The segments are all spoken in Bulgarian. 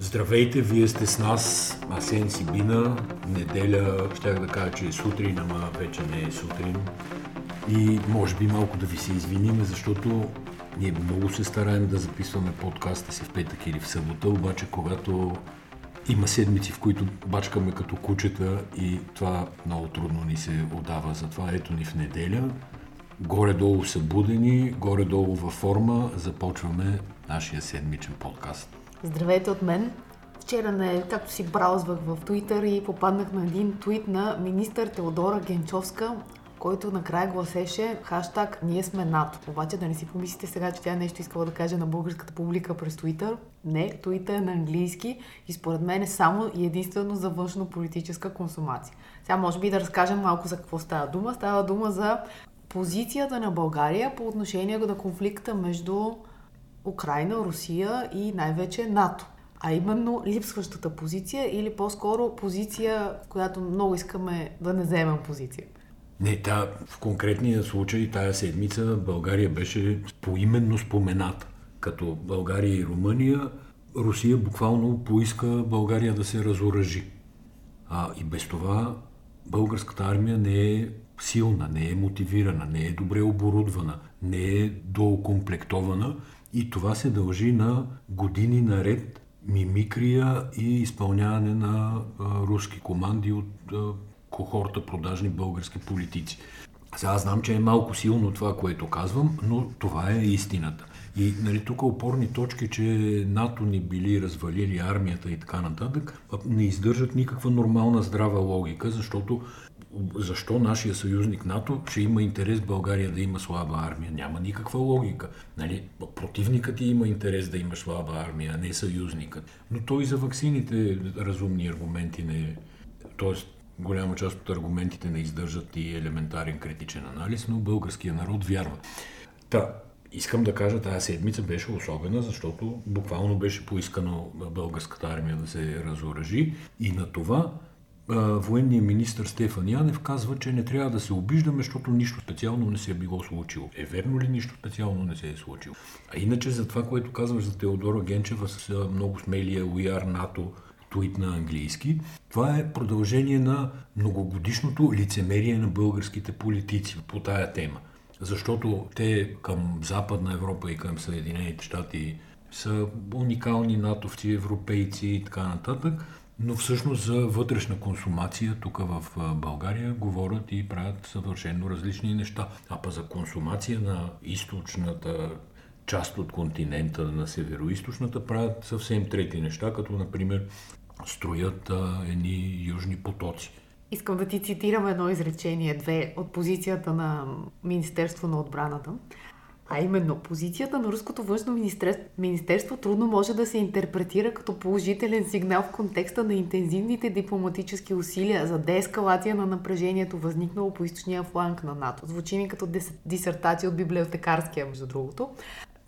Здравейте, вие сте с нас, Асен Сибина. Неделя, щях да кажа, че е сутрин, ама вече не е сутрин. И може би малко да ви се извиниме, защото ние много се стараем да записваме подкаста си в петък или в събота, обаче когато има седмици, в които бачкаме като кучета и това много трудно ни се отдава. Затова ето ни в неделя. Горе-долу събудени, горе-долу във форма, започваме нашия седмичен подкаст. Здравейте от мен. Вчера, не, както си браузвах в Твитър и попаднах на един твит на министър Теодора Генчовска, който накрая гласеше хаштаг Ние сме НАТО. Обаче да не си помислите сега, че тя нещо искала да каже на българската публика през Твитър. Не, Твитър е на английски и според мен е само и единствено за външно-политическа консумация. Сега може би да разкажем малко за какво става дума. Става дума за позицията на България по отношение на конфликта между Украина, Русия и най-вече НАТО. А именно липсващата позиция или по-скоро позиция, в която много искаме да не вземем позиция. Не, та, в конкретния случай тая седмица България беше поименно спомената. Като България и Румъния, Русия буквално поиска България да се разоръжи. А и без това българската армия не е силна, не е мотивирана, не е добре оборудвана, не е доокомплектована и това се дължи на години наред мимикрия и изпълняване на руски команди от а, кохорта продажни български политици. Сега знам, че е малко силно това, което казвам, но това е истината. И нали, тук опорни точки, че НАТО ни били развалили армията и така нататък, не издържат никаква нормална здрава логика, защото защо нашия съюзник НАТО ще има интерес България да има слаба армия? Няма никаква логика. Нали? Противникът ти има интерес да има слаба армия, а не съюзникът. Но той за ваксините разумни аргументи не... Тоест, голяма част от аргументите не издържат и елементарен критичен анализ, но българския народ вярва. Та, искам да кажа, тази седмица беше особена, защото буквално беше поискано българската армия да се разоръжи и на това военният министр Стефан Янев казва, че не трябва да се обиждаме, защото нищо специално не се е било случило. Е верно ли нищо специално не се е случило? А иначе за това, което казваш за Теодора Генчева с много смелия We НАТО твит на английски, това е продължение на многогодишното лицемерие на българските политици по тая тема. Защото те към Западна Европа и към Съединените щати са уникални натовци, европейци и така нататък но всъщност за вътрешна консумация тук в България говорят и правят съвършено различни неща. А па за консумация на източната част от континента, на северо правят съвсем трети неща, като например строят а, едни южни потоци. Искам да ти цитирам едно изречение, две от позицията на Министерство на отбраната. А именно, позицията на руското външно министерство, трудно може да се интерпретира като положителен сигнал в контекста на интензивните дипломатически усилия за деескалация на напрежението, възникнало по източния фланг на НАТО. Звучи ми като дисертация от библиотекарския, между другото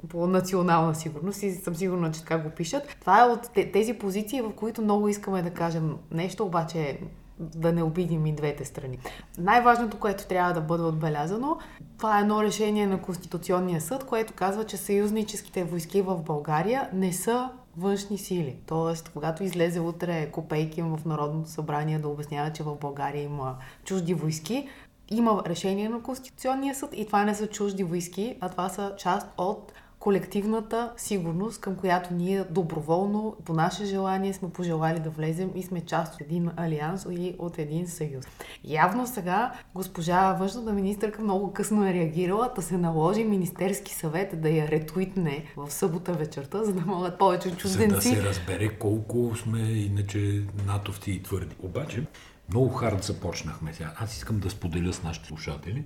по национална сигурност и съм сигурна, че така го пишат. Това е от тези позиции, в които много искаме да кажем нещо, обаче да не обидим и двете страни. Най-важното, което трябва да бъде отбелязано, това е едно решение на Конституционния съд, което казва, че съюзническите войски в България не са външни сили. Тоест, когато излезе утре Копейкин в Народното събрание да обяснява, че в България има чужди войски, има решение на Конституционния съд и това не са чужди войски, а това са част от колективната сигурност, към която ние доброволно, по наше желание, сме пожелали да влезем и сме част от един алианс и от един съюз. Явно сега госпожа външната министърка много късно е реагирала, да се наложи Министерски съвет да я ретуитне в събота вечерта, за да могат повече чужденци. За да се разбере колко сме иначе натовци и твърди. Обаче, много хард започнахме сега. Аз искам да споделя с нашите слушатели,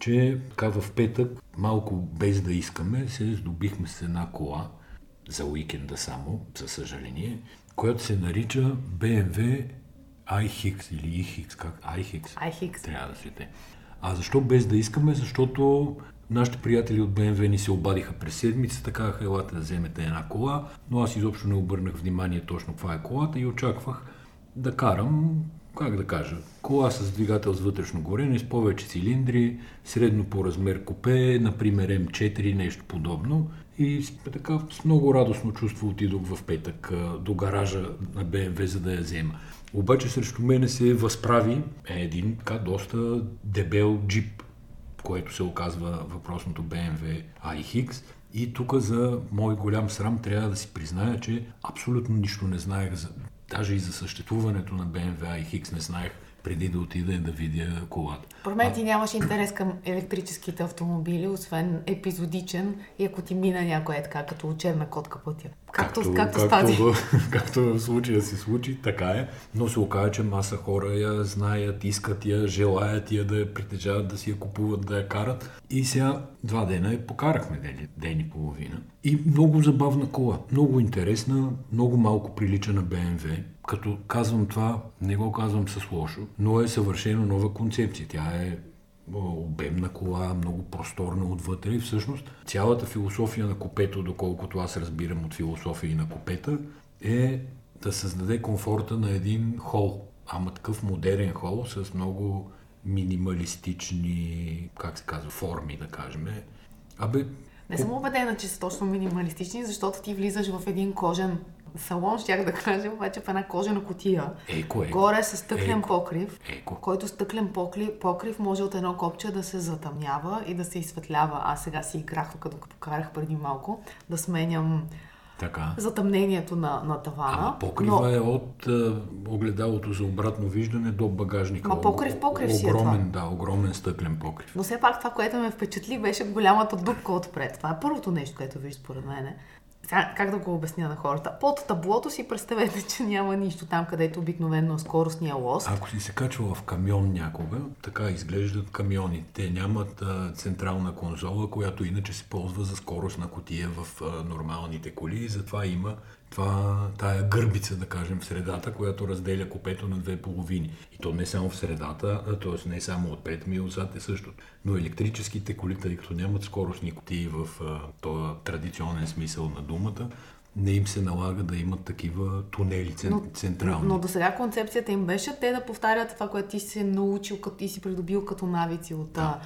че така в петък, малко без да искаме, се здобихме с една кола за уикенда само, за съжаление, която се нарича BMW iX или iX, как? iX. iX. Трябва да свете. А защо без да искаме? Защото нашите приятели от BMW ни се обадиха през седмицата, казаха, елате да вземете една кола, но аз изобщо не обърнах внимание точно каква е колата и очаквах да карам как да кажа, кола с двигател с вътрешно горене, с повече цилиндри, средно по размер купе, например М4, нещо подобно. И така с много радостно чувство отидох в петък до гаража на БМВ, за да я взема. Обаче срещу мене се възправи един така доста дебел джип, което се оказва въпросното BMW iX. И тук за мой голям срам трябва да си призная, че абсолютно нищо не знаех, за, даже и за съществуването на BMW iX не знаех преди да отида и да видя колата. Про мен ти нямаш интерес към електрическите автомобили, освен епизодичен и ако ти мина някой е така, като учебна котка пътя. Както, както, както, както, в, както в случая се случи, така е. Но се оказа, че маса хора я знаят, искат я, желаят я да я притежават, да си я купуват, да я карат. И сега два дена я покарахме ден, ден и половина. И много забавна кола, много интересна, много малко прилича на BMW. Като казвам това, не го казвам с лошо, но е съвършено нова концепция. Тя е обемна кола, много просторна отвътре и всъщност цялата философия на купето, доколкото аз разбирам от философия и на купета, е да създаде комфорта на един хол. Ама такъв модерен хол с много минималистични, как се казва, форми, да кажем. Абе, не съм убедена, че са точно минималистични, защото ти влизаш в един кожен салон, щях да кажа, обаче в една кожена котия. Еко, еко. Горе с стъклен еко. покрив, еко. който стъклен покрив, покрив може от едно копче да се затъмнява и да се изсветлява. Аз сега си играх, като покарах преди малко, да сменям така. затъмнението на, на тавана. А покрива но... е от е, огледалото за обратно виждане до багажника. Ма покрив, покрив си е огромен, това. Да, огромен стъклен покрив. Но все пак това, което ме впечатли, беше голямата дупка отпред. Това е първото нещо, което виж според мен как да го обясня на хората? Под таблото си представете, че няма нищо там, където обикновено скоростния лост. Ако си се качвала в камион някога, така изглеждат камиони. Те нямат а, централна конзола, която иначе се ползва за скорост на котия в а, нормалните коли и затова има това, тая гърбица, да кажем, в средата, която разделя купето на две половини. И то не само в средата, т.е. не само отпред, ми и отзад е същото. Но електрическите коли, тъй като нямат скоростни кутии в този традиционен смисъл на думата, не им се налага да имат такива тунели но, централни. Но до сега концепцията им беше те да повтарят това, което ти си научил като, и си придобил като навици от да.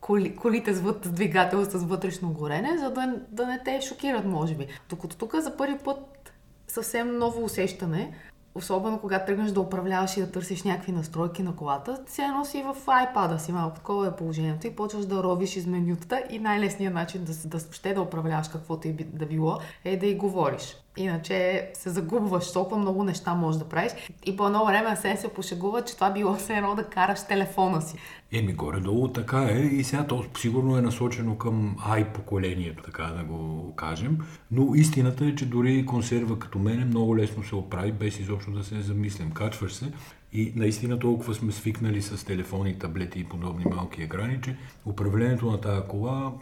коли, колите с, с двигател с вътрешно горене, за да, да не те шокират, може би. Докато тук за първи път съвсем ново усещане, особено когато тръгнеш да управляваш и да търсиш някакви настройки на колата, се едно си в iPad си малко такова е положението и почваш да ровиш из менютата и най-лесният начин да, да, ще да управляваш каквото и да било е да и говориш. Иначе се загубваш, толкова много неща можеш да правиш. И по едно време се се пошегува, че това било все едно да караш телефона си. Еми, горе-долу така е и сега то сигурно е насочено към ай поколението, така да го кажем. Но истината е, че дори консерва като мене много лесно се оправи, без изобщо да се замислям. Качваш се и наистина толкова сме свикнали с телефони, таблети и подобни малки екрани, че управлението на тази кола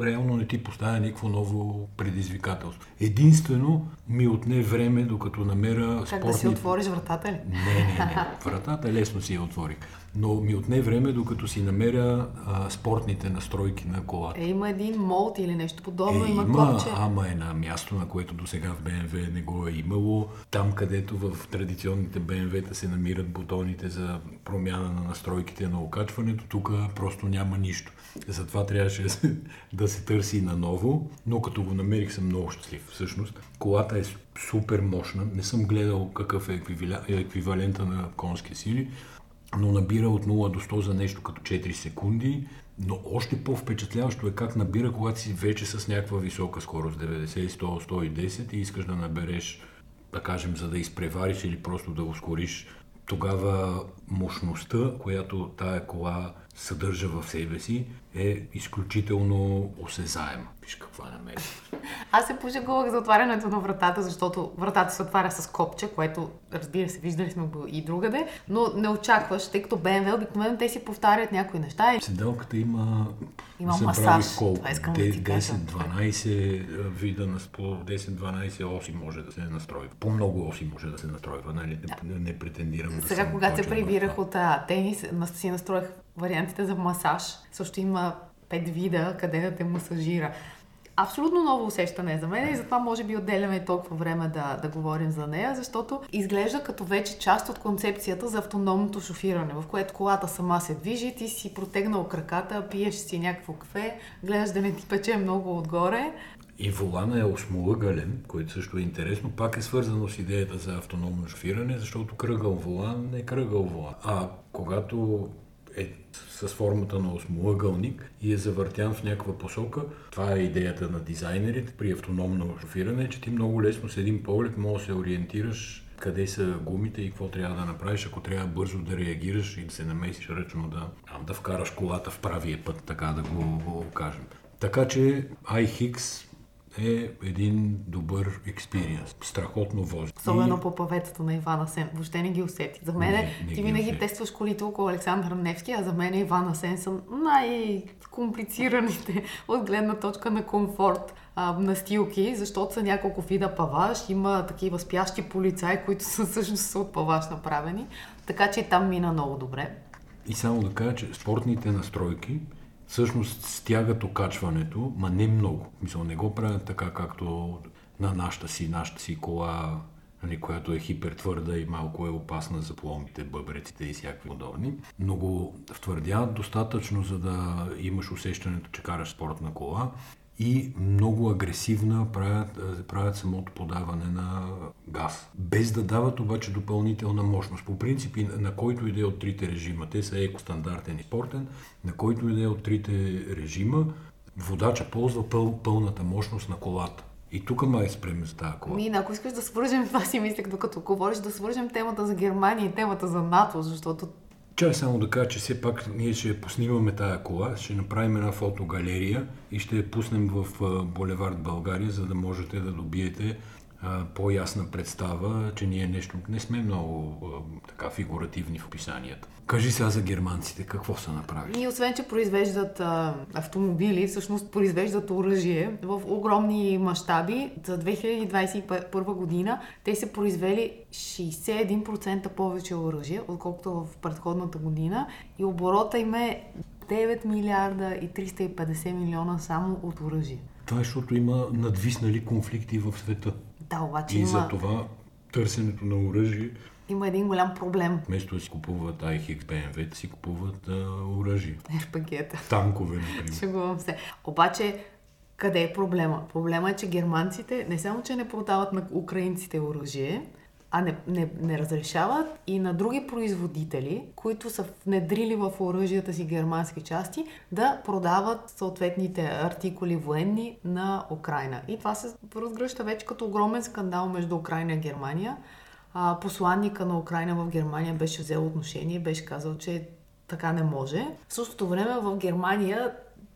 реално не ти поставя никакво ново предизвикателство. Единствено ми отне време, докато намеря Как да си отвориш вратата ли? Не, не, не. Вратата лесно си я отворих но ми отне време, докато си намеря а, спортните настройки на колата. Е, има един молт или нещо подобно, е, има, има копче. Ама е на място, на което до сега в BMW не го е имало. Там, където в традиционните BMW-та се намират бутоните за промяна на настройките на окачването, тук просто няма нищо. Затова трябваше да се търси наново, но като го намерих съм много щастлив. Всъщност, колата е супер мощна. Не съм гледал какъв е еквивалента на конски сили, но набира от 0 до 100 за нещо като 4 секунди. Но още по-впечатляващо е как набира, когато си вече с някаква висока скорост, 90, 100, 110 и искаш да набереш, да кажем, за да изпревариш или просто да ускориш. Тогава мощността, която тая кола съдържа в себе си, е изключително осезаема. Виж каква намеря. Аз се пожегувах за отварянето на вратата, защото вратата се отваря с копче, което, разбира се, виждали сме го и другаде, но не очакваш, тъй като BMW обикновено те си повтарят някои неща. И... Седелката има... Има масаж. Колко? Това искам 10-12 вида на 10-12 оси може да се настрои. По-много оси може да се настройва, нали? Не, не, не претендирам. Сега, да когато се прибирах от а, тенис, си настроих вариантите за масаж. Също има пет вида къде да те масажира. абсолютно ново усещане за мен и затова може би отделяме толкова време да, да говорим за нея, защото изглежда като вече част от концепцията за автономното шофиране, в което колата сама се движи, ти си протегнал краката, пиеш си някакво кафе, гледаш да не ти пече много отгоре. И волана е осмоъгълен, което също е интересно. Пак е свързано с идеята за автономно шофиране, защото кръгъл волан е кръгъл волан. А когато е с формата на осмоъгълник и е завъртян в някаква посока. Това е идеята на дизайнерите при автономно шофиране, че ти много лесно с един поглед може да се ориентираш къде са гумите и какво трябва да направиш, ако трябва бързо да реагираш и да се намесиш ръчно да, да вкараш колата в правия път, така да го, го кажем. Така че iHix е един добър експириенс. Страхотно вози. Особено и... по паветата на Ивана Сен. Въобще не ги усети. За мен не, не ти винаги усети. тестваш колите около Александър Невски, а за мен Ивана Сен са най-комплицираните от гледна точка на комфорт а, настилки, защото са няколко вида паваш. Има такива спящи полицаи, които са всъщност са от паваш направени. Така че и там мина много добре. И само да кажа, че спортните настройки всъщност стягат окачването, ма не много. Мисля, не го правят така, както на нашата си, нашата си кола, нали, която е хипертвърда и малко е опасна за пломите, бъбреците и всякакви подобни. Но го втвърдяват достатъчно, за да имаш усещането, че караш спортна кола и много агресивна правят, правят самото подаване на газ. Без да дават обаче допълнителна мощност. По принцип, на който иде от трите режима, те са екостандартен и спортен, на който иде от трите режима, водача ползва пъл, пълната мощност на колата. И тук май спрем за тази кола. Мина, ако искаш да свържем, това си мислех, докато говориш, да свържем темата за Германия и темата за НАТО, защото Чай само да кажа, че все пак ние ще поснимаме тая кола, ще направим една фотогалерия и ще я пуснем в Булевард България, за да можете да добиете по-ясна представа, че ние нещо не сме много така фигуративни в описанията. Кажи сега за германците, какво са направили? И освен, че произвеждат а, автомобили, всъщност произвеждат оръжие в огромни мащаби. За 2021 година те са произвели 61% повече оръжие, отколкото в предходната година. И оборота им е 9 милиарда и 350 милиона само от оръжие. Това е, защото има надвиснали конфликти в света. Да, обаче и има... за това търсенето на оръжие има един голям проблем. Вместо да си купуват iHX BMW, си купуват оръжие. Шпагета. Танкове, например. Шегувам се. Обаче, къде е проблема? Проблема е, че германците не само, че не продават на украинците оръжие, а не, не, не разрешават и на други производители, които са внедрили в оръжията си германски части, да продават съответните артикули военни на Украина. И това се разгръща вече като огромен скандал между Украина и Германия. А, посланника на Украина в Германия беше взел отношение и беше казал, че така не може. В същото време в Германия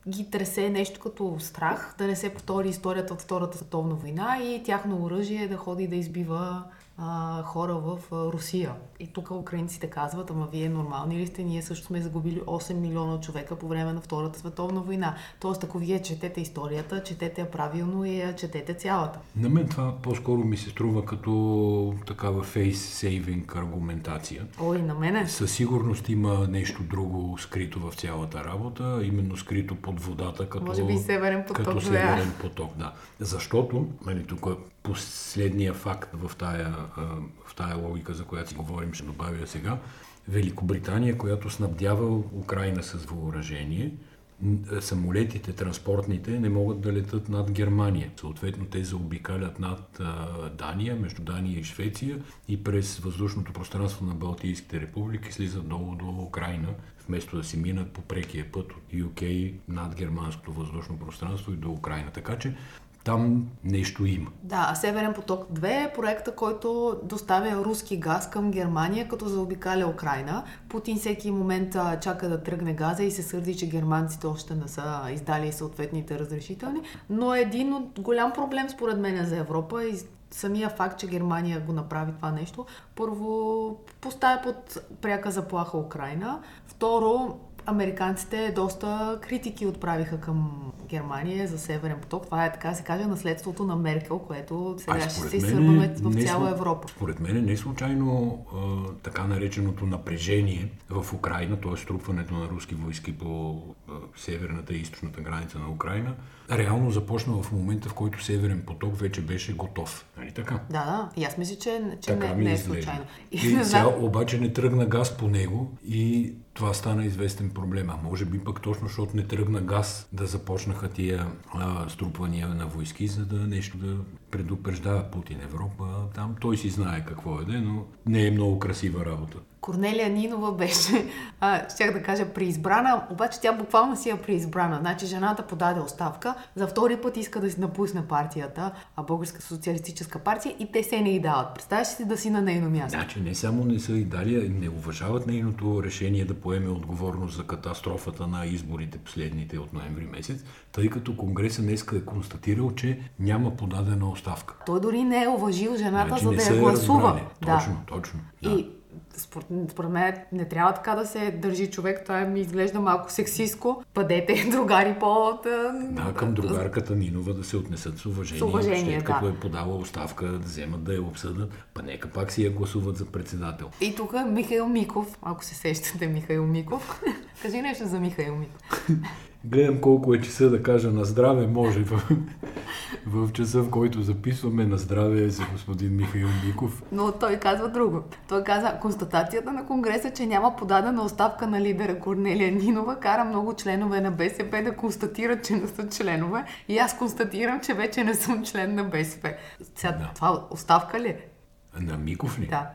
ги тресе нещо като страх да не се повтори историята от Втората световна война и тяхно оръжие да ходи да избива а, хора в а, Русия. И тук украинците казват, ама вие нормални ли сте? Ние също сме загубили 8 милиона човека по време на Втората световна война. Тоест, ако вие четете историята, четете я правилно и я четете цялата. На мен това по-скоро ми се струва като такава фейс-сейвинг аргументация. Ой, на мене. Със сигурност има нещо друго скрито в цялата работа, именно скрито под водата, като, Може би северен поток. Като северен поток, да. Защото, нали, тук последния факт в тая, в тая логика, за която си говорим, ще добавя сега. Великобритания, която снабдява Украина с въоръжение, самолетите, транспортните, не могат да летат над Германия. Съответно, те заобикалят над Дания, между Дания и Швеция и през въздушното пространство на Балтийските републики слизат долу до Украина, вместо да си минат по прекия път от UK над германското въздушно пространство и до Украина. Така че там нещо има. Да, Северен поток 2 е проекта, който доставя руски газ към Германия, като заобикаля Украина. Путин всеки момент чака да тръгне газа и се сърди, че германците още не са издали съответните разрешителни. Но един от голям проблем според мен за Европа и самия факт, че Германия го направи това нещо, първо поставя под пряка заплаха Украина. Второ, Американците доста критики отправиха към Германия за Северен поток. Това е, така се каже, наследството на Меркел, което сега ще се изсърбаме в цяла Европа. Според мен не случайно а, така нареченото напрежение в Украина, т.е. струпването на руски войски по а, северната и източната граница на Украина, реално започна в момента, в който Северен поток вече беше готов. Нали така? Да, да. И аз мисля, че, че не, не е случайно. И, и сега обаче не тръгна газ по него и това стана известен проблем. А може би пък точно, защото не тръгна газ да започнаха тия а, струпвания на войски, за да нещо да предупреждава Путин Европа. Там той си знае какво е, но не е много красива работа. Корнелия Нинова беше, а, щях да кажа, преизбрана, обаче тя буквално си е преизбрана. Значи жената подаде оставка, за втори път иска да си напусне партията, а Българска социалистическа партия и те се не и дават. Представяш си да си на нейно място. Значи не само не са и дали, не уважават нейното решение да поеме отговорност за катастрофата на изборите последните от ноември месец, тъй като Конгреса днеска е констатирал, че няма подадена оставка. Той дори не е уважил жената, значи, за да я гласува. Да. Точно, точно. Да. И според, според мен не трябва така да се държи човек. Това ми изглежда малко сексиско. Бъдете другари по... Да, към другарката Нинова да се отнесат с уважение. С уважение, да. като е подала оставка, да вземат да я обсъдат, па нека пак си я гласуват за председател. И тук Михаил Миков, ако се сещате Михаил Миков, кажи нещо за Михаил Миков. Гледам колко е часа да кажа на здраве, може в, в часа, в който записваме на здраве за господин Михаил Миков. Но той казва друго. Той каза, констатацията на Конгреса, че няма подадена оставка на лидера Корнелия Нинова, кара много членове на БСП да констатират, че не са членове. И аз констатирам, че вече не съм член на БСП. Сега, да. това оставка ли е? На Миков ли? Да.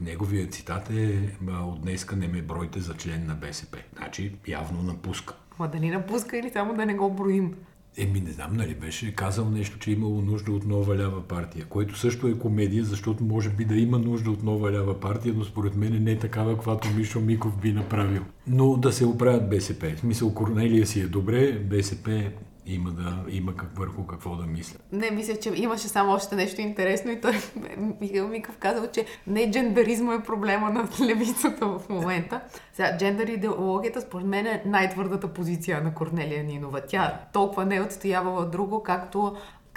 неговият цитат е от днеска не ме бройте за член на БСП. Значи явно напуска. Ма да ни напуска или само да не го броим? Еми, не знам, нали беше казал нещо, че е имало нужда от нова лява партия, което също е комедия, защото може би да има нужда от нова лява партия, но според мен не е такава, каквато Мишо Миков би направил. Но да се оправят БСП. В смисъл, Корнелия си е добре, БСП има, да, има как, върху какво да мисля. Не, мисля, че имаше само още нещо интересно и той, Михаил Миков казал, че не джендеризма е проблема на левицата в момента. Сега, джендър идеологията според мен е най-твърдата позиция на Корнелия Нинова. Тя толкова не е отстоявала друго, както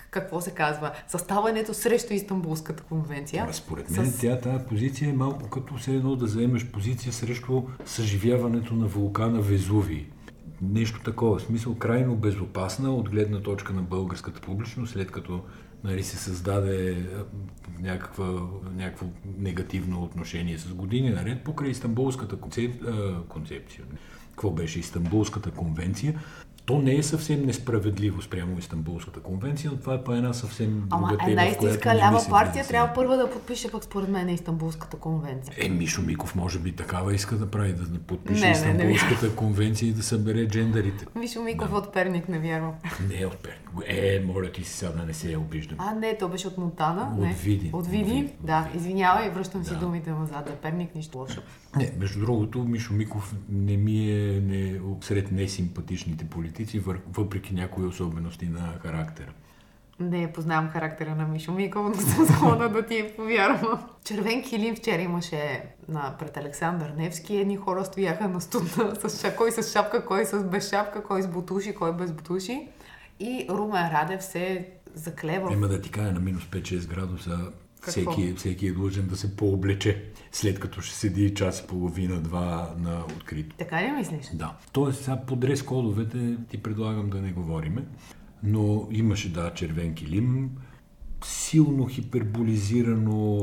какво се казва, съставането срещу Истанбулската конвенция. А, според мен с... тя тази позиция е малко като все едно да заемеш позиция срещу съживяването на вулкана Везуви нещо такова. В смисъл крайно безопасна от гледна точка на българската публичност, след като нали, се създаде някаква, някакво негативно отношение с години наред покрай Истанбулската концеп... концепция. Какво беше Истанбулската конвенция? То не е съвсем несправедливо спрямо Истанбулската конвенция, но това е по една съвсем Ама друга една истинска лява партия да трябва първа да подпише пък според мен Истанбулската конвенция. Е, Мишо Миков може би такава иска да прави, да подпише не, Истанбулската не, не, конвенция и да събере джендерите. Мишо Миков да. от Перник, не вярвам. Не от Перник. Е, моля ти си сега да не се я обиждам. А, не, то беше от Монтана. От Видин. От Видин, да. Извинявай, връщам да. си думите назад. Да, Перник, нищо лошо. Не, между другото, Мишо Миков не ми е не, сред несимпатичните политици, въпреки някои особености на характера. Не познавам характера на Мишо Миков, но съм склонна да ти повярвам. Червен килим вчера имаше на, пред Александър Невски. Едни хора стояха на студна с кой с шапка, кой с без шапка, кой с бутуши, кой без бутуши. И Румен Радев се заклева. Има да ти кажа на минус 5-6 градуса всеки, всеки е длъжен да се пооблече, след като ще седи час и половина-два на открито. Така ли мислиш? Да. Тоест, сега по дрес кодовете ти предлагам да не говориме, но имаше, да, червен килим, силно хиперболизирано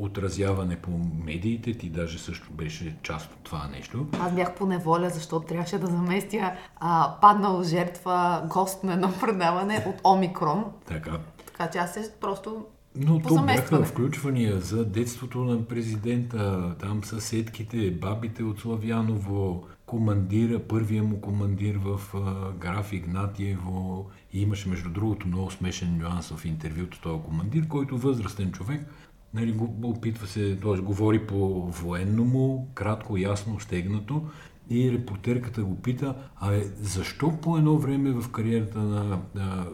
отразяване по медиите. Ти даже също беше част от това нещо. Аз бях по неволя, защото трябваше да заместя а, паднал жертва, гост на едно предаване от Омикрон. Така. Така че аз се просто но тук бяха включвания за детството на президента, там съседките, бабите от Славяново, командира, първия му командир в а, граф Игнатиево. И имаше, между другото, много смешен нюанс в интервюто този командир, който възрастен човек, нали, го, опитва се, т.е. говори по военному, кратко, ясно, стегнато и репортерката го пита, а е, защо по едно време в кариерата на, на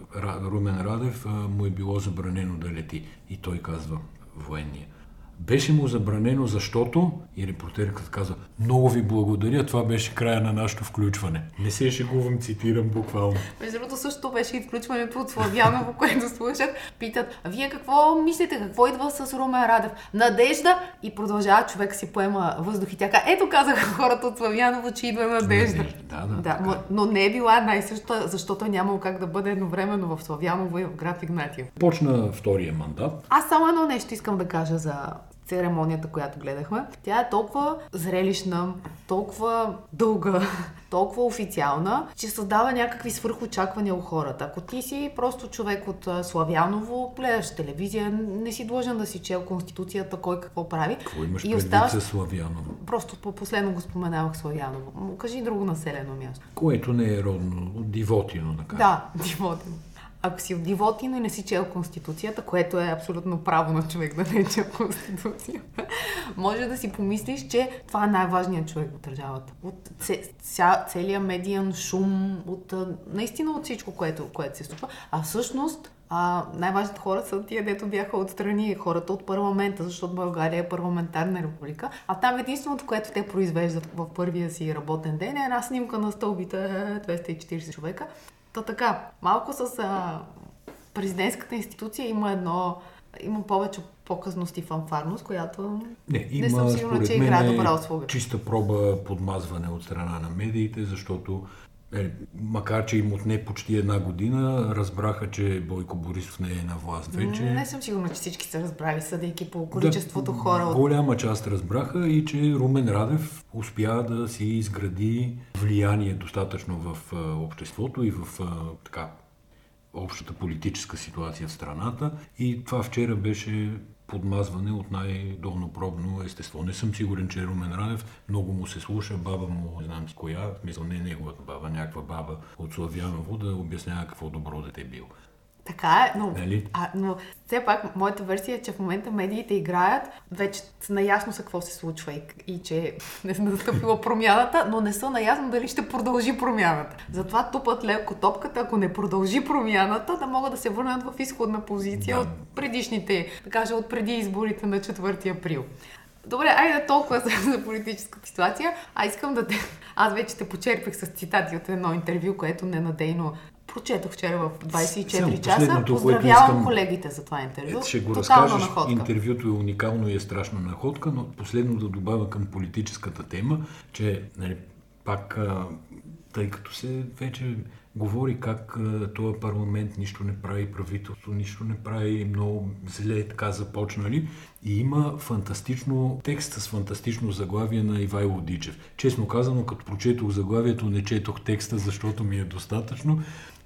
Румен Радев а, му е било забранено да лети? И той казва, военния. Беше му забранено, защото, и репортерката каза, много ви благодаря, това беше края на нашето включване. Не се шегувам, цитирам буквално. Между другото също беше и включването от Славяново, което слушах. Питат, а вие какво мислите, какво идва с Румен Радев? Надежда! И продължава човек си поема въздух и тя ето казаха хората от Славяново, че идва надежда. Да, да, да но, но не е била най-съща, защото няма как да бъде едновременно в Славяново и в град Игнатиев. Почна втория мандат. Аз само едно нещо искам да кажа за церемонията, която гледахме. Тя е толкова зрелищна, толкова дълга, толкова официална, че създава някакви свърхочаквания у хората. Ако ти си просто човек от Славяново, гледаш телевизия, не си длъжен да си чел Конституцията, кой какво прави. Какво имаш и оставаш... за Славяново? Просто по последно го споменавах Славяново. Кажи друго населено място. Което не е родно, Дивотино, да кажа. Да, Дивотино ако си от Дивотино и не си чел Конституцията, което е абсолютно право на човек да не е чел Конституция, може да си помислиш, че това е най-важният човек в държавата. От ця, целият медиан шум, от наистина от всичко, което, което се случва. А всъщност а, най-важните хора са тия, дето бяха отстрани, хората от парламента, защото България е парламентарна република. А там единственото, което те произвеждат в първия си работен ден е една снимка на стълбите 240 човека то така, малко с а, президентската институция има едно, има повече показност и фанфарност, която не, има, не съм сигурна, че играе добра услуга. Чиста проба подмазване от страна на медиите, защото е, макар, че им отне почти една година, разбраха, че Бойко Борисов не е на власт вече. Не съм сигурна, че всички са разбрали, съдейки по количеството да, хора. От... Голяма част разбраха и че Румен Радев успя да си изгради влияние достатъчно в обществото и в така, общата политическа ситуация в страната. И това вчера беше подмазване от най-долнопробно естество. Не съм сигурен, че Румен Ранев много му се слуша, баба му, не знам с коя, мисля не е неговата баба, някаква баба от Славяново да обяснява какво добро дете бил. Така е, но, нали? а, но все пак моята версия е, че в момента медиите играят, вече са наясно са какво се случва и, и че не е настъпила промяната, но не са наясно дали ще продължи промяната. Затова тупат леко топката, ако не продължи промяната, да могат да се върнат в изходна позиция да. от предишните, да кажа, от преди изборите на 4 април. Добре, айде толкова за, за политическата ситуация. А искам да те... Аз вече те почерпих с цитати от едно интервю, което ненадейно прочетох вчера в 24 Само часа. Поздравявам искам... колегите за това интервю. Ще го разкажеш. Находка. Интервюто е уникално и е страшна находка, но последно да добавя към политическата тема, че нали, пак, тъй като се вече говори как този парламент нищо не прави, правителство нищо не прави, много зле така започнали. И има фантастично текст с фантастично заглавие на Ивайло Дичев. Честно казано, като прочетох заглавието, не четох текста, защото ми е достатъчно.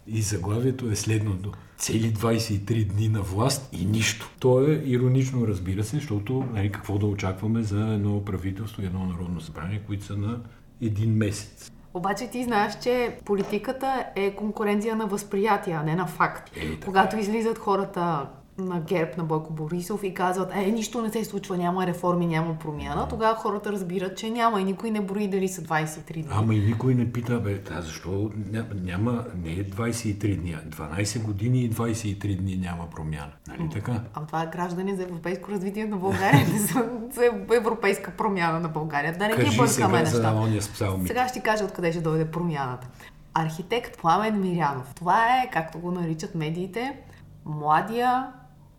И заглавието е следното. Цели 23 дни на власт и нищо. То е иронично, разбира се, защото нали, какво да очакваме за едно правителство и едно народно събрание, които са на един месец. Обаче ти знаеш, че политиката е конкуренция на възприятия, а не на факт. Е, Когато излизат хората на ГЕРБ на Бойко Борисов и казват, е, нищо не се случва, няма реформи, няма промяна, тогава хората разбират, че няма и никой не брои дали са 23 дни. Ама и никой не пита, бе, да, защо няма, не е 23 дни, 12 години и 23 дни няма промяна. Нали така? А това е граждани за европейско развитие на България, не за, за европейска промяна на България. Да не Кажи ги бъркаме неща. За сега ще кажа откъде ще дойде промяната. Архитект Пламен Мирянов. Това е, както го наричат медиите, младия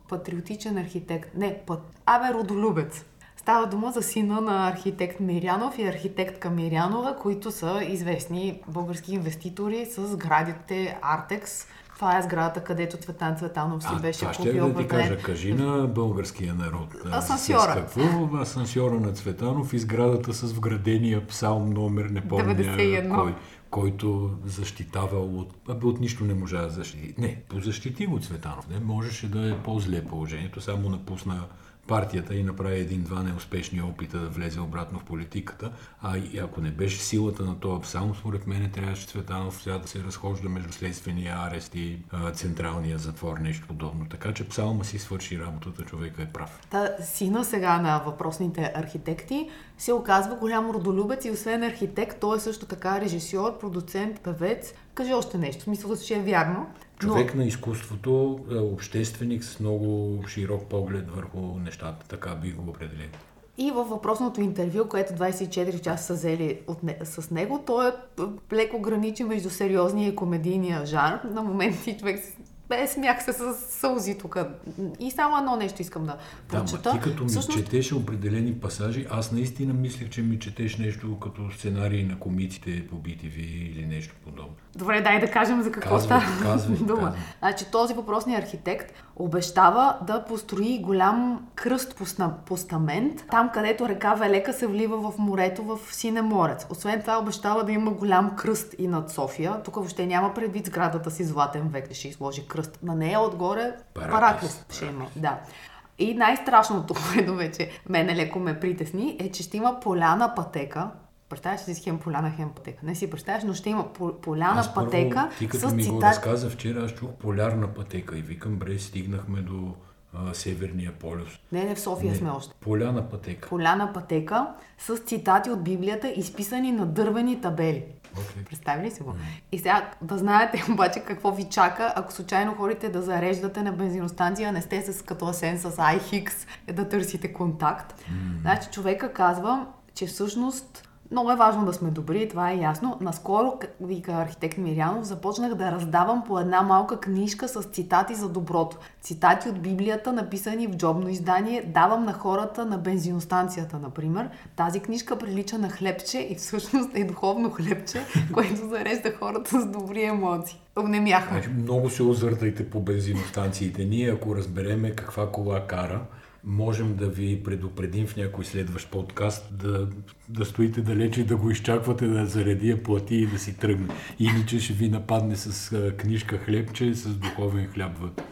патриотичен архитект. Не, път. Абе, родолюбец. Става дума за сина на архитект Мирянов и архитектка Мирянова, които са известни български инвеститори с сградите Артекс. Това е сградата, където Цветан Цветанов си а, беше купил. ще да ти кажа, кажи на българския народ. Асансьора. С какво асансьора на Цветанов и сградата с вградения псалм номер, не помня 91. кой който защитава от... Абе от нищо не можа да защити. Не, позащити го Цветанов. Не, можеше да е по-зле положението. Само напусна партията и направи един-два неуспешни опита да влезе обратно в политиката. А и ако не беше силата на това псалм, според мен трябваше Цветанов сега да се разхожда между следствения арест и а, централния затвор, нещо подобно. Така че псалма си свърши работата, човека е прав. Та, сина сега на въпросните архитекти се оказва голям родолюбец и освен архитект, той е също така режисьор, продуцент, певец. Кажи още нещо, смисъл, че е вярно. Човек Но... на изкуството, общественик с много широк поглед върху нещата, така би го определил. И във въпросното интервю, което 24 часа са взели от не, с него, той е леко граничи между сериозния и комедийния жар. На моменти човек бе, смях се с сълзи тук. И само едно нещо искам да прочета. Да, ти като ми Всъщност... четеш определени пасажи, аз наистина мислех, че ми четеш нещо като сценарий на комиците по BTV или нещо подобно. Добре, дай да кажем за какво казвай, става казвай, дума. Казвай. Значи, този въпросният архитект обещава да построи голям кръст постамент, там където река Велека се влива в морето в Синеморец. Освен това обещава да има голям кръст и над София. Тук въобще няма предвид сградата си Златен век, ще изложи кръст. На нея отгоре параклис ще има. Да. И най-страшното, което вече мене леко ме притесни, е, че ще има поляна пътека, Представяш си хем поляна, хем пътека. Не си представяш, но ще има поляна аз пътека първо, ти като с ми цитат... го разказа вчера, аз чух полярна пътека и викам, бре, стигнахме до а, Северния полюс. Не, не, в София не, сме още. Поляна пътека. Поляна пътека с цитати от Библията, изписани на дървени табели. Okay. Представи ли си го? Mm. И сега да знаете обаче какво ви чака, ако случайно ходите да зареждате на бензиностанция, не сте с като асен с iHix, да търсите контакт. Mm. Значи човека казва, че всъщност много е важно да сме добри, това е ясно. Наскоро, вика архитект Мирянов, започнах да раздавам по една малка книжка с цитати за доброто. Цитати от Библията, написани в джобно издание, давам на хората на бензиностанцията, например. Тази книжка прилича на хлебче и всъщност е духовно хлебче, което зарежда хората с добри емоции. Обнемяхме. Значи, много се озъртайте по бензиностанциите. Ние, ако разбереме каква кола кара, можем да ви предупредим в някой следващ подкаст да, да стоите далече и да го изчаквате да зареди, я плати и да си тръгне. Иначе ще ви нападне с книжка хлебче с духовен хляб вътре.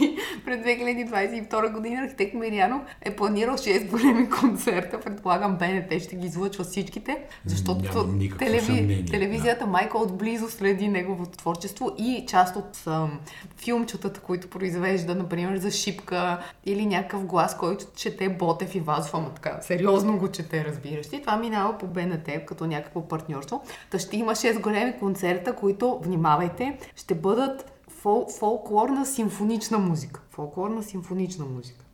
През 2022 година архитект Мирянов е планирал 6 големи концерта. Предполагам БНТ ще ги излъчва всичките, защото телеви... телевизията да. Майка отблизо следи неговото творчество и част от ам, филмчетата, които произвежда, например, за шипка или някакъв глас, който чете Ботев и Вазов, ама така, сериозно го чете, разбираш ли. Това минава по БНТ като някакво партньорство. Та ще има 6 големи концерта, които, внимавайте, ще бъдат фол, фолклорна симфонична музика. Фолклорна симфонична музика.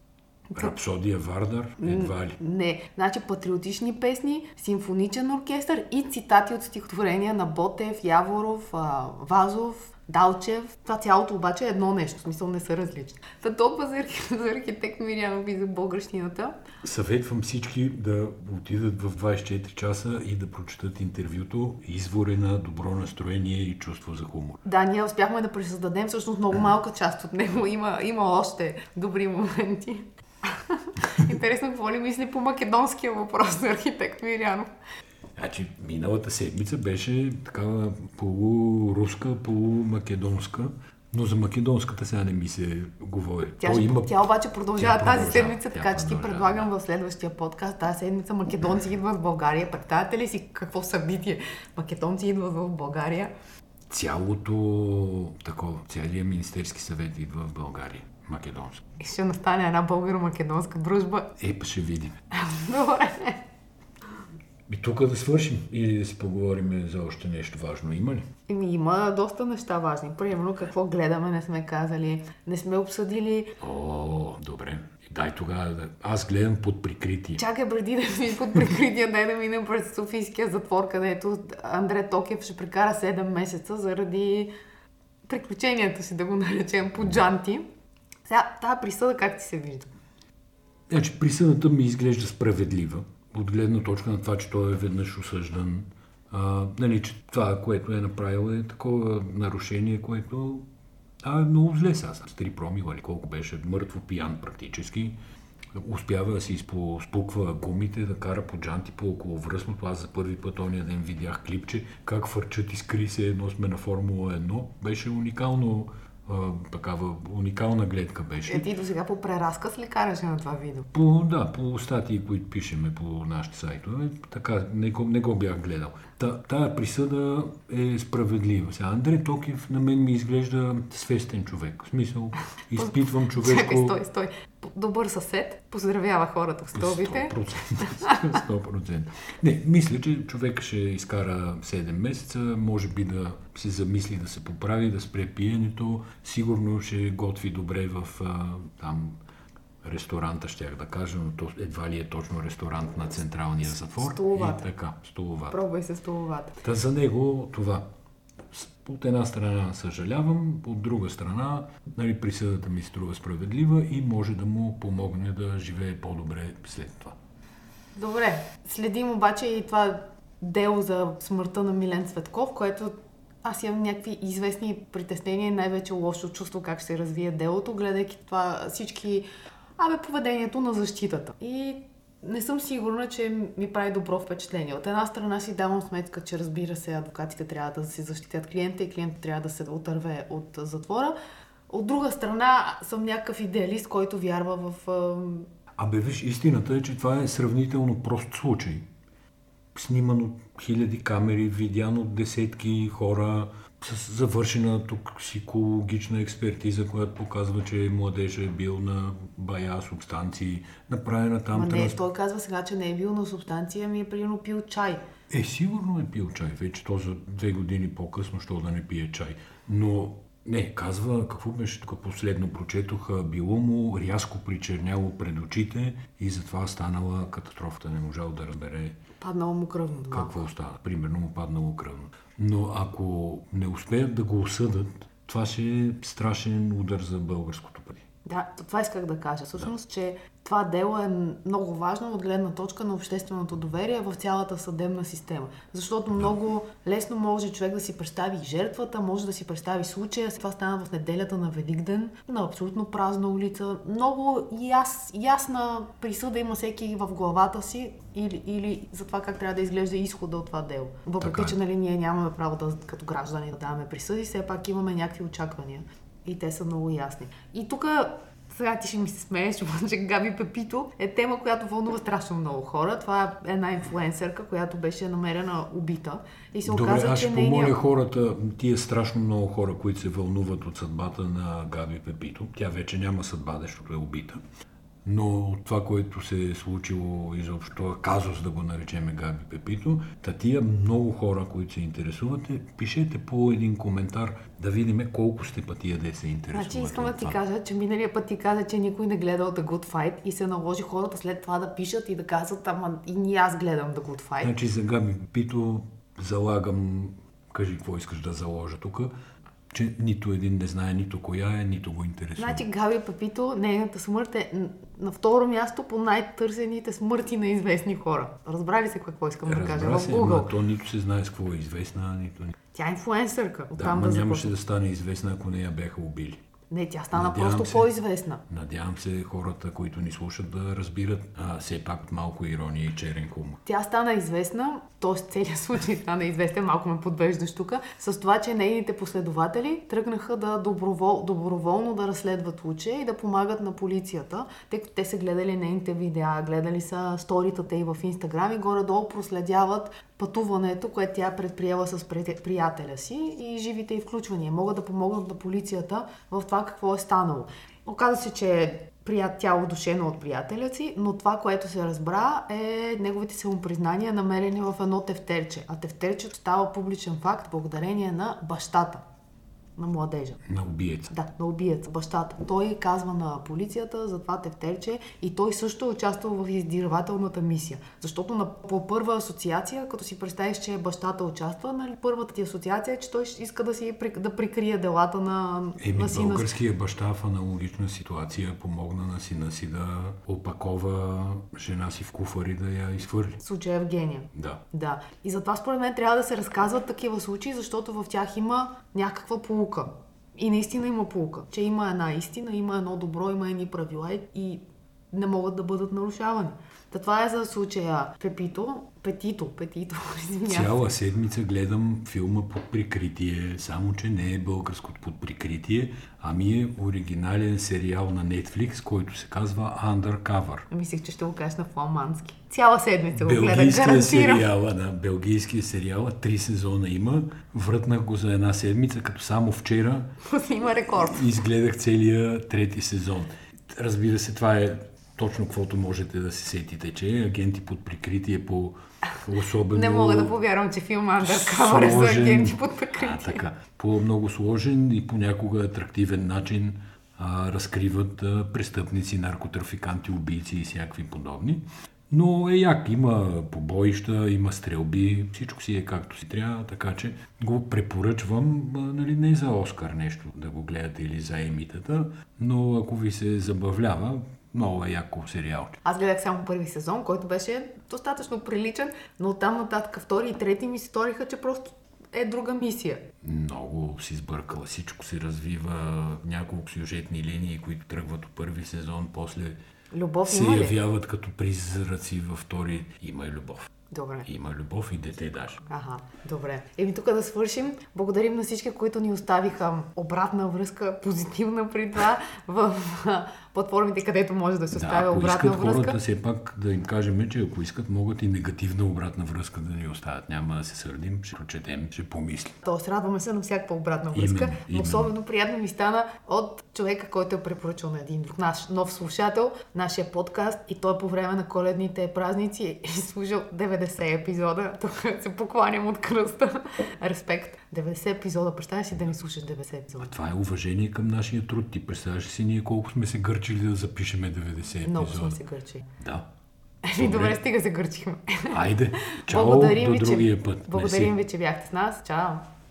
Рапсодия Вардар? Едва ли? Не. Значи патриотични песни, симфоничен оркестър и цитати от стихотворения на Ботев, Яворов, Вазов, Далчев. Това цялото обаче е едно нещо, в смисъл не са различни. Та толкова за, архи... за архитект Мирянов и за българщината. Съветвам всички да отидат в 24 часа и да прочитат интервюто Извори на добро настроение и чувство за хумор. Да, ние успяхме да пресъздадем всъщност много малка част от него. Има, има още добри моменти. Интересно какво ли мисли по македонския въпрос за архитект Мирянов. Значи, миналата седмица беше такава полуруска, полумакедонска, но за македонската сега не ми се говори. Тя, ще, има... тя обаче продължава тя тази седмица, така че ти предлагам в следващия подкаст тази седмица македонци идват в България. Представяте ли си какво събитие? Македонци идват в България. Цялото такова, целият Министерски съвет идва в България. Македонски. И ще настане една българо-македонска дружба. Е, ще видим. Добре. И тук да свършим или да си поговорим за още нещо важно. Има ли? Еми, има доста неща важни. Примерно какво гледаме, не сме казали, не сме обсъдили. О, добре. Дай тогава да... Аз гледам под прикритие. Чакай, преди да ми под прикритие, дай да минем през Софийския затвор, където Андре Токев ще прекара 7 месеца заради приключенията си, да го наречем, по джанти. Сега, тази присъда как ти се вижда? Значи, присъдата ми изглежда справедлива от гледна точка на това, че той е веднъж осъждан. А, нали, че това, което е направил е такова нарушение, което а, е много зле сега. С три промила или колко беше, мъртво пиян практически. Успява да си спуква гумите, да кара по джанти по около връзното. Аз за първи път ония ден видях клипче, как фърчат изкри се едно сме на Формула 1. Беше уникално такава уникална гледка беше. Е, ти до сега по преразказ ли караше на това видео? По, да, по статии, които пишеме по нашите сайтове. Така, не го, не го бях гледал. Та, тая присъда е справедлива. Сега Андрей Токив на мен ми изглежда свестен човек. В смисъл, изпитвам човешко... Чакай, стой, стой. Добър съсед, поздравява хората в стълбите. 100%. 100%. Не, мисля, че човек ще изкара 7 месеца, може би да се замисли да се поправи, да спре пиенето, сигурно ще готви добре в а, там ресторанта, щях да кажа, но то едва ли е точно ресторант на централния затвор. Столовата. И така, столовата. Пробвай се столовата. Та за него това. От една страна съжалявам, от друга страна нали, присъдата ми струва справедлива и може да му помогне да живее по-добре след това. Добре, следим обаче и това дело за смъртта на Милен Цветков, което аз имам някакви известни притеснения, най-вече лошо чувство как ще се развие делото, гледайки това всички Абе, поведението на защитата. И не съм сигурна, че ми прави добро впечатление. От една страна си давам сметка, че разбира се, адвокатите трябва да се защитят клиента и клиентът трябва да се отърве от затвора. От друга страна съм някакъв идеалист, който вярва в... Абе, виж, истината е, че това е сравнително прост случай. Сниман от хиляди камери, видян от десетки хора, с завършена токсикологична експертиза, която показва, че младежа е бил на бая субстанции, направена там... Ма не, транс... той казва сега, че не е бил на субстанция, ами е примерно пил чай. Е, сигурно е пил чай. Вече то за две години по-късно, що да не пие чай. Но не, казва, какво беше тук последно прочетох, било му рязко причерняло пред очите и затова станала катастрофата, не можал да разбере. Паднало му кръвно. Какво става? Примерно му паднало кръвно. Но ако не успеят да го осъдат, това ще е страшен удар за българското пари. Да, това исках да кажа. Всъщност, да. че това дело е много важно от гледна точка на общественото доверие в цялата съдебна система. Защото много лесно може човек да си представи жертвата, може да си представи случая. Това стана в неделята на Великден, на абсолютно празна улица. Много яс, ясна присъда има всеки в главата си или, или за това как трябва да изглежда изхода от това дело. Въпреки, е. че нали, ние нямаме право да, като граждани да даваме присъди, все пак имаме някакви очаквания. И те са много ясни. И тук сега ти ще ми се смееш, че Габи Пепито е тема, която вълнува страшно много хора. Това е една инфлуенсърка, която беше намерена убита. И се Добре, оказа, аз ще помоля нейния... хората, тия страшно много хора, които се вълнуват от съдбата на Габи Пепито. Тя вече няма съдба, защото е убита. Но това, което се е случило изобщо, казус да го наречеме Габи Пепито, та тия много хора, които се интересувате, пишете по един коментар да видим колко сте пътия да се интересуват. Значи искам да ти кажа, че миналия път ти каза, че никой не гледал The Good Fight и се наложи хората след това да пишат и да казват, ама и ни аз гледам The Good Fight. Значи за Габи Пепито залагам, кажи какво искаш да заложа тук, че нито един не знае нито коя е, нито го интересува. Значи Габи Папито, нейната смърт е на второ място по най-търсените смърти на известни хора. Разбрали се какво искам Разбра да кажа се, в Google? то нито се знае с какво е известна, нито... Тя е инфлуенсърка. Да, но да нямаше да стане известна, ако не я бяха убили. Не, тя стана надявам просто се, по-известна. Надявам се хората, които ни слушат, да разбират а, все пак малко ирония и черен хумор. Тя стана известна, т.е. целият случай стана известен, малко ме подвеждаш тук, с това, че нейните последователи тръгнаха да добровол, доброволно да разследват случая и да помагат на полицията, тъй като те са гледали нейните видеа, гледали са сторитата и в Инстаграм и горе-долу проследяват пътуването, което тя предприела с приятеля си и живите и включвания. Могат да помогнат на полицията в това какво е станало. Оказа се, че е тяло душено от приятеля си, но това, което се разбра е неговите самопризнания, намерени в едно тефтерче. А тефтерчето става публичен факт благодарение на бащата на младежа. На убиеца. Да, на убиеца, бащата. Той казва на полицията за това тефтерче и той също е участвал в издирвателната мисия. Защото на, по първа асоциация, като си представиш, че бащата участва, нали, първата ти асоциация е, че той иска да, си, да прикрие делата на, Еми, на сина българския баща в аналогична ситуация помогна на сина си да опакова жена си в куфар и да я изхвърли. Случай Евгения. Да. Да. И затова според мен трябва да се разказват такива случаи, защото в тях има някаква полука. И наистина има полука, че има една истина, има едно добро, има едни правила и не могат да бъдат нарушавани. Та това е за случая Пепито. Петито, Петито, извинявам. Цяла седмица гледам филма под прикритие, само че не е българското под прикритие, ами е оригинален сериал на Netflix, който се казва Undercover. Мислих, че ще го кажеш на фламандски. Цяла седмица го гледам, сериала, да, белгийския сериал, три сезона има. Врътнах го за една седмица, като само вчера има рекорд. Изгледах целия трети сезон. разбира се, това е точно каквото можете да се сетите, че агенти под прикритие по особено... Не мога да повярвам, че филм Undercover са агенти под прикритие. А, така. По много сложен и понякога атрактивен начин а, разкриват а, престъпници, наркотрафиканти, убийци и всякакви подобни. Но е як, има побоища, има стрелби, всичко си е както си трябва, така че го препоръчвам, нали, не за Оскар нещо да го гледате или за емитата, но ако ви се забавлява, много е яко сериал. Аз гледах само първи сезон, който беше достатъчно приличен, но там нататък втори и трети ми се сториха, че просто е друга мисия. Много си сбъркала. Всичко се развива, няколко сюжетни линии, които тръгват от първи сезон, после любов се има ли? явяват като призраци във втори. Има и любов. Добре. Има любов и дете даже. Ага, добре. Еми тук да свършим. Благодарим на всички, които ни оставиха обратна връзка, позитивна при това, в платформите, където може да се оставя да, обратна искат връзка. хората все пак да им кажем, че ако искат, могат и негативна обратна връзка да ни оставят. Няма да се сърдим, ще прочетем, ще помислим. Тоест, радваме се на всякаква обратна връзка. Именно, именно. Особено приятно ми стана от човека, който е препоръчал на един друг наш нов слушател, нашия подкаст и той по време на коледните празници е служил 90 епизода. Тук се покланям от кръста. Респект. 90 епизода. Представяш си да ни слушаш 90 епизода. А това е уважение към нашия труд. Ти представяш си ние колко сме се гърчили да запишеме 90 епизода. Много сме се гърчили. Да. Еми, добре. добре, стига се гърчихме. Айде. Чао, Благодарим до другия път. Благодарим ви, че бяхте с нас. Чао.